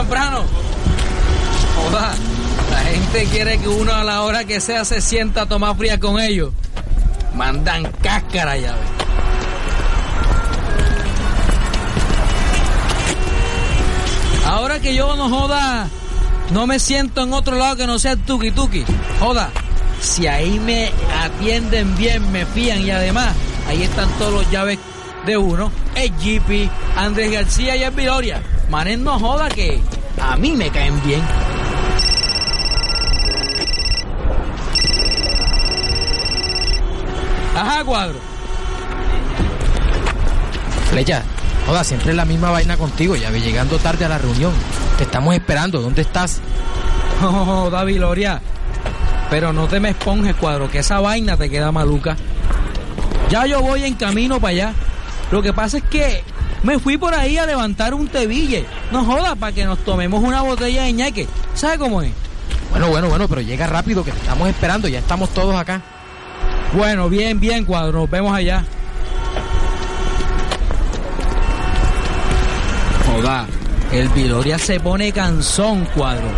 Temprano. Joda, la gente quiere que uno a la hora que sea se sienta a tomar fría con ellos. Mandan cáscara, ya. Ahora que yo no joda, no me siento en otro lado que no sea el tuki tuki. Joda, si ahí me atienden bien, me fían y además ahí están todos los llaves de uno, el GP, Andrés García y el Viloria. Manen no joda que a mí me caen bien. Ajá, cuadro. Flecha, joda, siempre es la misma vaina contigo, ya ve llegando tarde a la reunión. Te estamos esperando, ¿dónde estás? Joda, Viloria. Pero no te me esponjes, cuadro, que esa vaina te queda maluca. Ya yo voy en camino para allá. Lo que pasa es que me fui por ahí a levantar un tebille. No joda, para que nos tomemos una botella de ñaque. ¿Sabe cómo es? Bueno, bueno, bueno, pero llega rápido que te estamos esperando, ya estamos todos acá. Bueno, bien, bien, cuadro. Nos vemos allá. Joda, el Viloria se pone cansón, cuadro.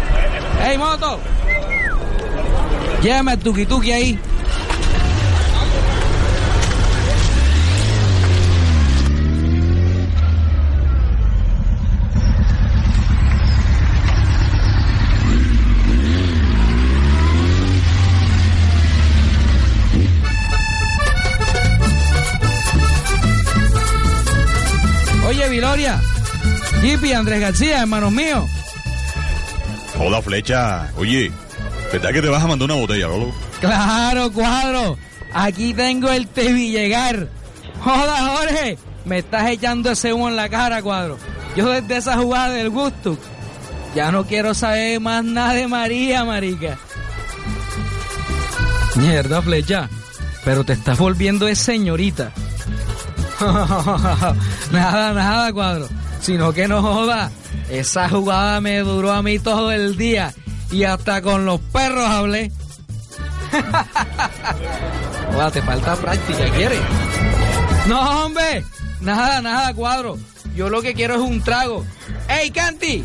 ¡Ey, moto! Llévame el tuki tuki ahí. Oye, Viloria. Jippy, Andrés García, hermanos míos. Hola, flecha. Oye, ¿verdad que te vas a mandar una botella, Lolo? Claro, cuadro. Aquí tengo el llegar. Joda, Jorge. Me estás echando ese humo en la cara, cuadro. Yo desde esa jugada del gusto. Ya no quiero saber más nada de María, marica. Mierda, flecha. Pero te estás volviendo es señorita. nada, nada, cuadro. Sino que no joda. Esa jugada me duró a mí todo el día. Y hasta con los perros hablé. Joda, te falta práctica, ¿quieres? No, hombre. Nada, nada, cuadro. Yo lo que quiero es un trago. ¡Ey, Canti!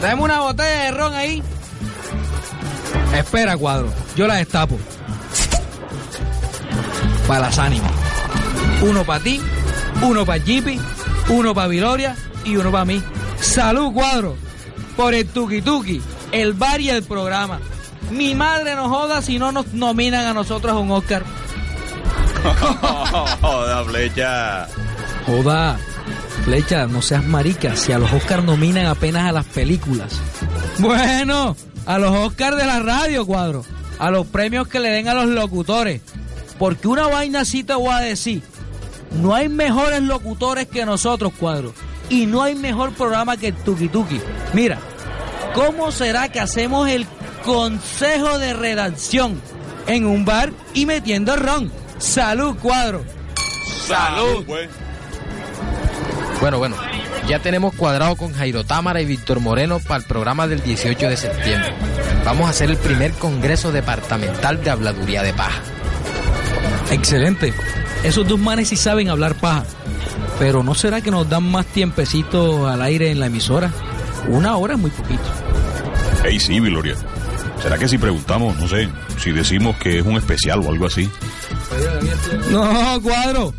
Tráeme una botella de ron ahí. Espera, cuadro. Yo la destapo. Para las ánimas. Uno para ti, uno para Jippy, uno para Viloria y uno para mí. Salud, cuadro. Por el tuki tuki, el bar y el programa. Mi madre nos joda si no nos nominan a nosotros a un Oscar. Joda, flecha. Joda, flecha, no seas marica. Si a los Oscars nominan apenas a las películas. Bueno, a los Oscars de la radio, cuadro. A los premios que le den a los locutores. Porque una vaina sí te voy a decir. No hay mejores locutores que nosotros, cuadro. Y no hay mejor programa que el Tuki Tuki. Mira, ¿cómo será que hacemos el consejo de redacción en un bar y metiendo ron? Salud, cuadro. Salud, pues. Bueno, bueno, ya tenemos cuadrado con Jairo Támara y Víctor Moreno para el programa del 18 de septiembre. Vamos a hacer el primer congreso departamental de habladuría de paja. Excelente. Esos dos manes sí saben hablar paja. Pero ¿no será que nos dan más tiempecito al aire en la emisora? Una hora es muy poquito. Ey, sí, Viloria. ¿Será que si preguntamos, no sé, si decimos que es un especial o algo así? No, cuadro.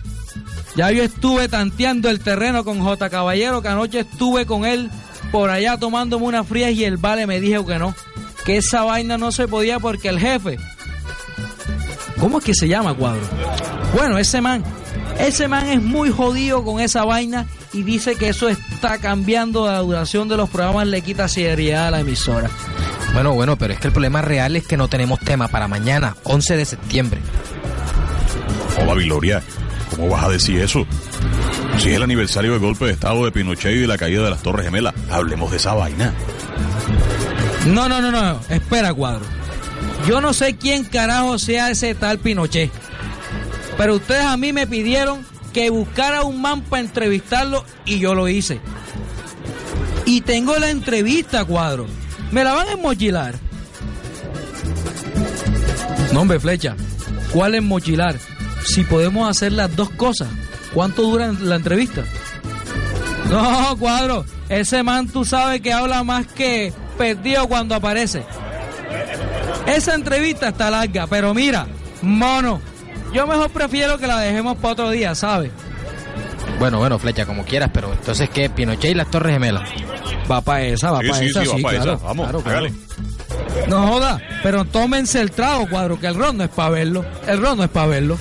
Ya yo estuve tanteando el terreno con J. Caballero, que anoche estuve con él por allá tomándome una fría y el vale me dijo que no. Que esa vaina no se podía porque el jefe. ¿Cómo es que se llama, cuadro? Bueno, ese man. Ese man es muy jodido con esa vaina y dice que eso está cambiando la duración de los programas, le quita seriedad a la emisora. Bueno, bueno, pero es que el problema real es que no tenemos tema para mañana, 11 de septiembre. Hola, Viloria. ¿Cómo vas a decir eso? Si es el aniversario del golpe de estado de Pinochet y de la caída de las Torres Gemelas, hablemos de esa vaina. No, no, no, no. Espera, cuadro. Yo no sé quién carajo sea ese tal Pinochet. Pero ustedes a mí me pidieron que buscara un man para entrevistarlo y yo lo hice. Y tengo la entrevista, cuadro. ¿Me la van a enmochilar? No, flecha. ¿Cuál es mochilar? Si podemos hacer las dos cosas, ¿cuánto dura la entrevista? No, cuadro. Ese man tú sabes que habla más que perdido cuando aparece. Esa entrevista está larga, pero mira, mono, yo mejor prefiero que la dejemos para otro día, ¿sabes? Bueno, bueno, flecha, como quieras, pero entonces, ¿qué? Pinochet y las Torres Gemelas. Va para esa, va Sí, para sí, esa, sí, va sí, pa' esa. claro, Vamos, claro. No joda, pero tómense el trago, cuadro, que el ron no es para verlo. El ron no es para verlo.